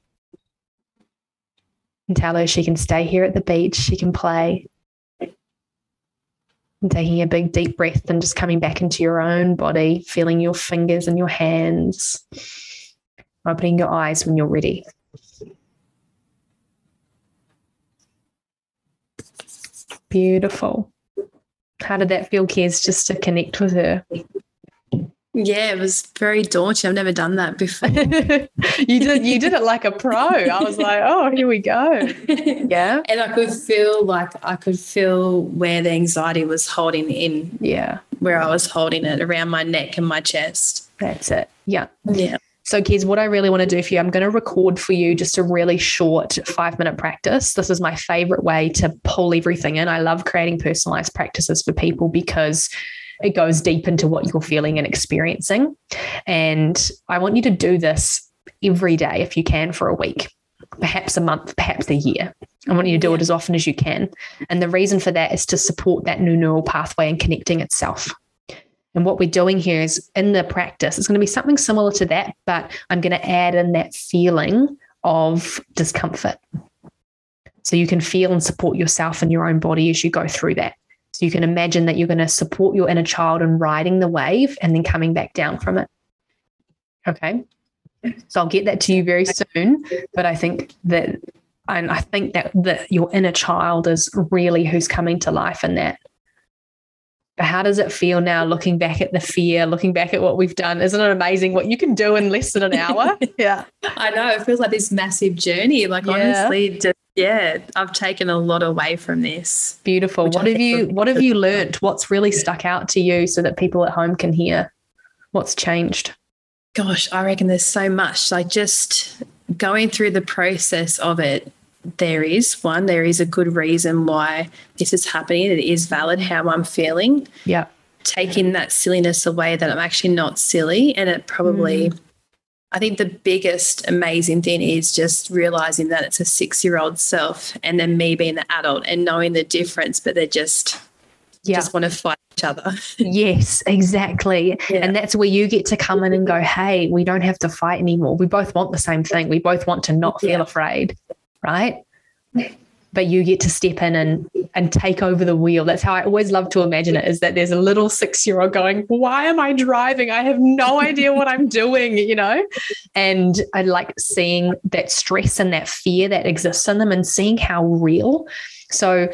And tell her she can stay here at the beach, she can play. And taking a big deep breath and just coming back into your own body, feeling your fingers and your hands, opening your eyes when you're ready. Beautiful. How did that feel, Kez, just to connect with her? Yeah, it was very daunting. I've never done that before. you did you did it like a pro. I was like, oh, here we go. Yeah. And I could feel like I could feel where the anxiety was holding in, Yeah. where I was holding it around my neck and my chest. That's it. Yeah. Yeah. So, Kez, what I really want to do for you, I'm going to record for you just a really short five minute practice. This is my favorite way to pull everything in. I love creating personalized practices for people because it goes deep into what you're feeling and experiencing. And I want you to do this every day if you can for a week, perhaps a month, perhaps a year. I want you to do it as often as you can. And the reason for that is to support that new neural pathway and connecting itself. And what we're doing here is in the practice, it's going to be something similar to that, but I'm going to add in that feeling of discomfort. So you can feel and support yourself and your own body as you go through that. So you can imagine that you're going to support your inner child in riding the wave and then coming back down from it. Okay. So I'll get that to you very soon. But I think that and I think that that your inner child is really who's coming to life in that. But how does it feel now looking back at the fear, looking back at what we've done? Isn't it amazing what you can do in less than an hour? yeah. I know. It feels like this massive journey. Like yeah. honestly, just, yeah, I've taken a lot away from this. Beautiful. What have you what have you learned? What's really stuck out to you so that people at home can hear? What's changed? Gosh, I reckon there's so much. Like just going through the process of it there is one, there is a good reason why this is happening. It is valid how I'm feeling. Yeah. Taking that silliness away that I'm actually not silly. And it probably, mm. I think the biggest amazing thing is just realizing that it's a six year old self and then me being the adult and knowing the difference, but they're just, yeah. just want to fight each other. yes, exactly. Yeah. And that's where you get to come in and go, hey, we don't have to fight anymore. We both want the same thing. We both want to not feel yeah. afraid right? But you get to step in and and take over the wheel. That's how I always love to imagine it is that there's a little six year old going, Why am I driving? I have no idea what I'm doing, you know? And I like seeing that stress and that fear that exists in them and seeing how real. So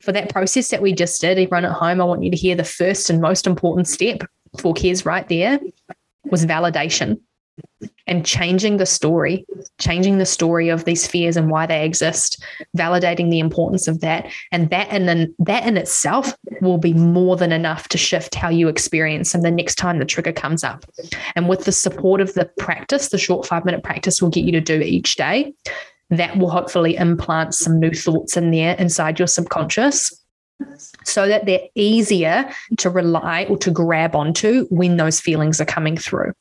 for that process that we just did, everyone at home, I want you to hear the first and most important step for Kez right there was validation and changing the story, changing the story of these fears and why they exist, validating the importance of that, and that and then that in itself will be more than enough to shift how you experience them the next time the trigger comes up. And with the support of the practice, the short five minute practice will get you to do each day. That will hopefully implant some new thoughts in there inside your subconscious so that they're easier to rely or to grab onto when those feelings are coming through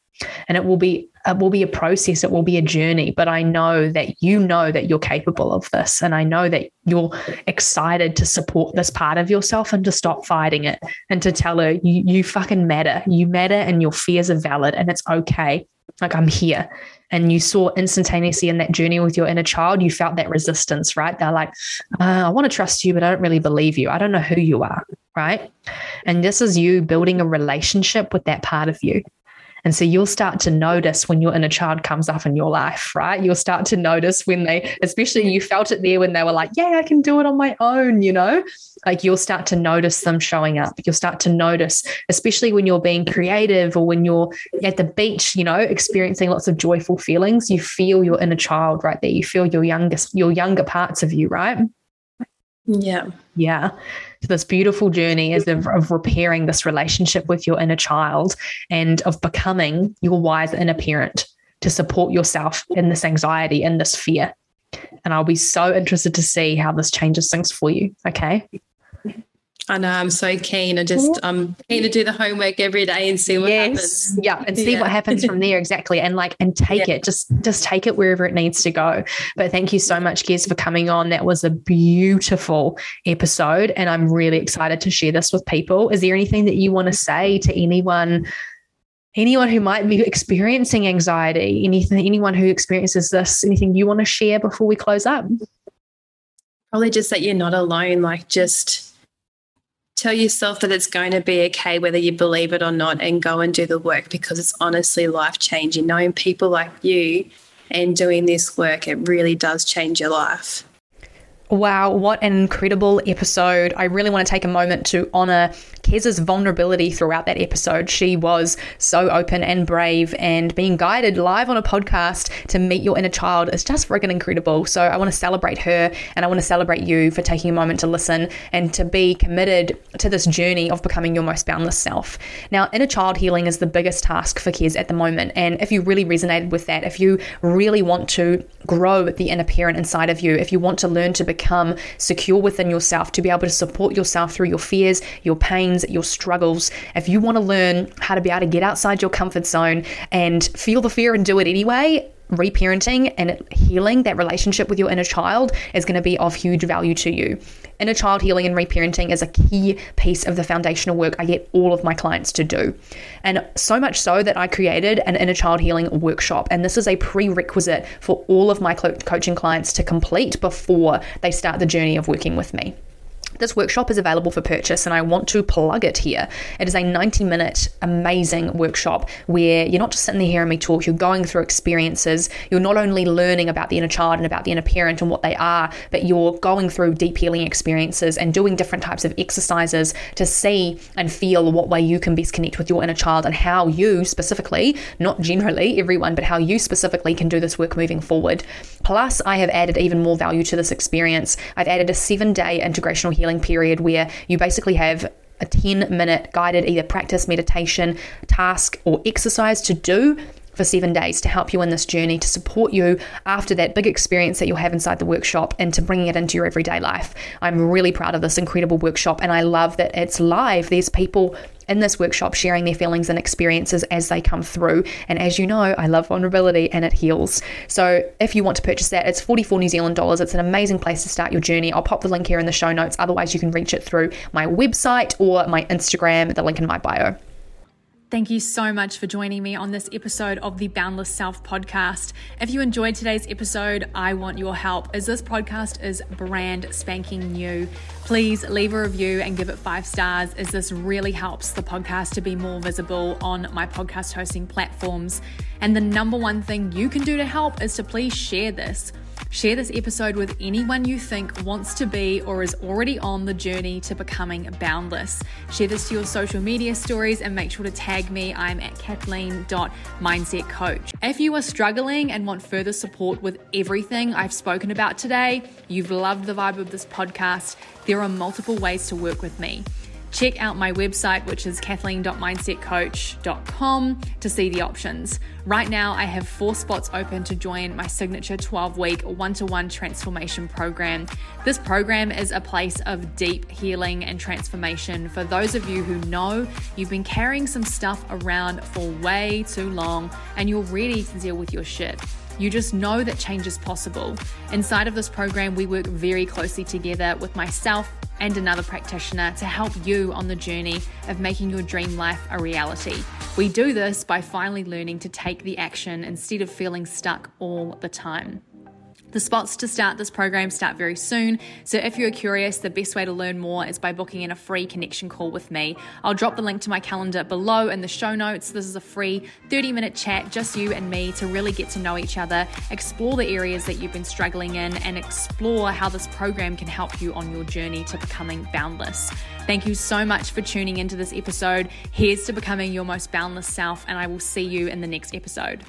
and it will be it will be a process it will be a journey but i know that you know that you're capable of this and i know that you're excited to support this part of yourself and to stop fighting it and to tell her you, you fucking matter. You matter and your fears are valid and it's okay. Like i'm here. And you saw instantaneously in that journey with your inner child you felt that resistance right? They're like uh, i want to trust you but i don't really believe you. I don't know who you are right? And this is you building a relationship with that part of you and so you'll start to notice when your inner child comes up in your life, right? You'll start to notice when they, especially you felt it there when they were like, yeah, I can do it on my own, you know? Like you'll start to notice them showing up. You'll start to notice, especially when you're being creative or when you're at the beach, you know, experiencing lots of joyful feelings, you feel your inner child right there. You feel your youngest, your younger parts of you, right? Yeah. Yeah. So this beautiful journey is of, of repairing this relationship with your inner child and of becoming your wise inner parent to support yourself in this anxiety and this fear. And I'll be so interested to see how this changes things for you. Okay. I know I'm so keen. I just I'm keen to do the homework every day and see what yes. happens. Yeah, and see yeah. what happens from there exactly. And like and take yeah. it. Just just take it wherever it needs to go. But thank you so much, Kez, for coming on. That was a beautiful episode. And I'm really excited to share this with people. Is there anything that you want to say to anyone? Anyone who might be experiencing anxiety, anything, anyone who experiences this, anything you want to share before we close up? Probably just that you're not alone. Like just tell yourself that it's going to be okay whether you believe it or not and go and do the work because it's honestly life changing knowing people like you and doing this work it really does change your life Wow, what an incredible episode. I really want to take a moment to honor Kez's vulnerability throughout that episode. She was so open and brave, and being guided live on a podcast to meet your inner child is just friggin' incredible. So I want to celebrate her and I want to celebrate you for taking a moment to listen and to be committed to this journey of becoming your most boundless self. Now, inner child healing is the biggest task for Kez at the moment. And if you really resonated with that, if you really want to grow the inner parent inside of you, if you want to learn to become secure within yourself, to be able to support yourself through your fears, your pains, your struggles, if you want to learn how to be able to get outside your comfort zone and feel the fear and do it anyway, reparenting and healing that relationship with your inner child is going to be of huge value to you. Inner child healing and reparenting is a key piece of the foundational work I get all of my clients to do. And so much so that I created an inner child healing workshop. And this is a prerequisite for all of my coaching clients to complete before they start the journey of working with me. This workshop is available for purchase and I want to plug it here. It is a 90 minute amazing workshop where you're not just sitting there hearing me talk, you're going through experiences. You're not only learning about the inner child and about the inner parent and what they are, but you're going through deep healing experiences and doing different types of exercises to see and feel what way you can best connect with your inner child and how you specifically, not generally everyone, but how you specifically can do this work moving forward. Plus, I have added even more value to this experience. I've added a seven day integrational healing period where you basically have a 10 minute guided either practice, meditation, task, or exercise to do for seven days to help you in this journey, to support you after that big experience that you'll have inside the workshop and to bringing it into your everyday life. I'm really proud of this incredible workshop and I love that it's live. There's people in this workshop sharing their feelings and experiences as they come through. And as you know, I love vulnerability and it heals. So if you want to purchase that, it's 44 New Zealand dollars. It's an amazing place to start your journey. I'll pop the link here in the show notes. Otherwise, you can reach it through my website or my Instagram, the link in my bio. Thank you so much for joining me on this episode of the Boundless Self podcast. If you enjoyed today's episode, I want your help as this podcast is brand spanking new. Please leave a review and give it five stars as this really helps the podcast to be more visible on my podcast hosting platforms. And the number one thing you can do to help is to please share this. Share this episode with anyone you think wants to be or is already on the journey to becoming boundless. Share this to your social media stories and make sure to tag me. I'm at kathleen.mindsetcoach. If you are struggling and want further support with everything I've spoken about today, you've loved the vibe of this podcast, there are multiple ways to work with me. Check out my website, which is kathleen.mindsetcoach.com, to see the options. Right now, I have four spots open to join my signature 12 week one to one transformation program. This program is a place of deep healing and transformation for those of you who know you've been carrying some stuff around for way too long and you're ready to deal with your shit. You just know that change is possible. Inside of this program, we work very closely together with myself and another practitioner to help you on the journey of making your dream life a reality. We do this by finally learning to take the action instead of feeling stuck all the time. The spots to start this program start very soon, so if you're curious, the best way to learn more is by booking in a free connection call with me. I'll drop the link to my calendar below in the show notes. This is a free 30 minute chat, just you and me, to really get to know each other, explore the areas that you've been struggling in, and explore how this program can help you on your journey to becoming boundless. Thank you so much for tuning into this episode. Here's to becoming your most boundless self, and I will see you in the next episode.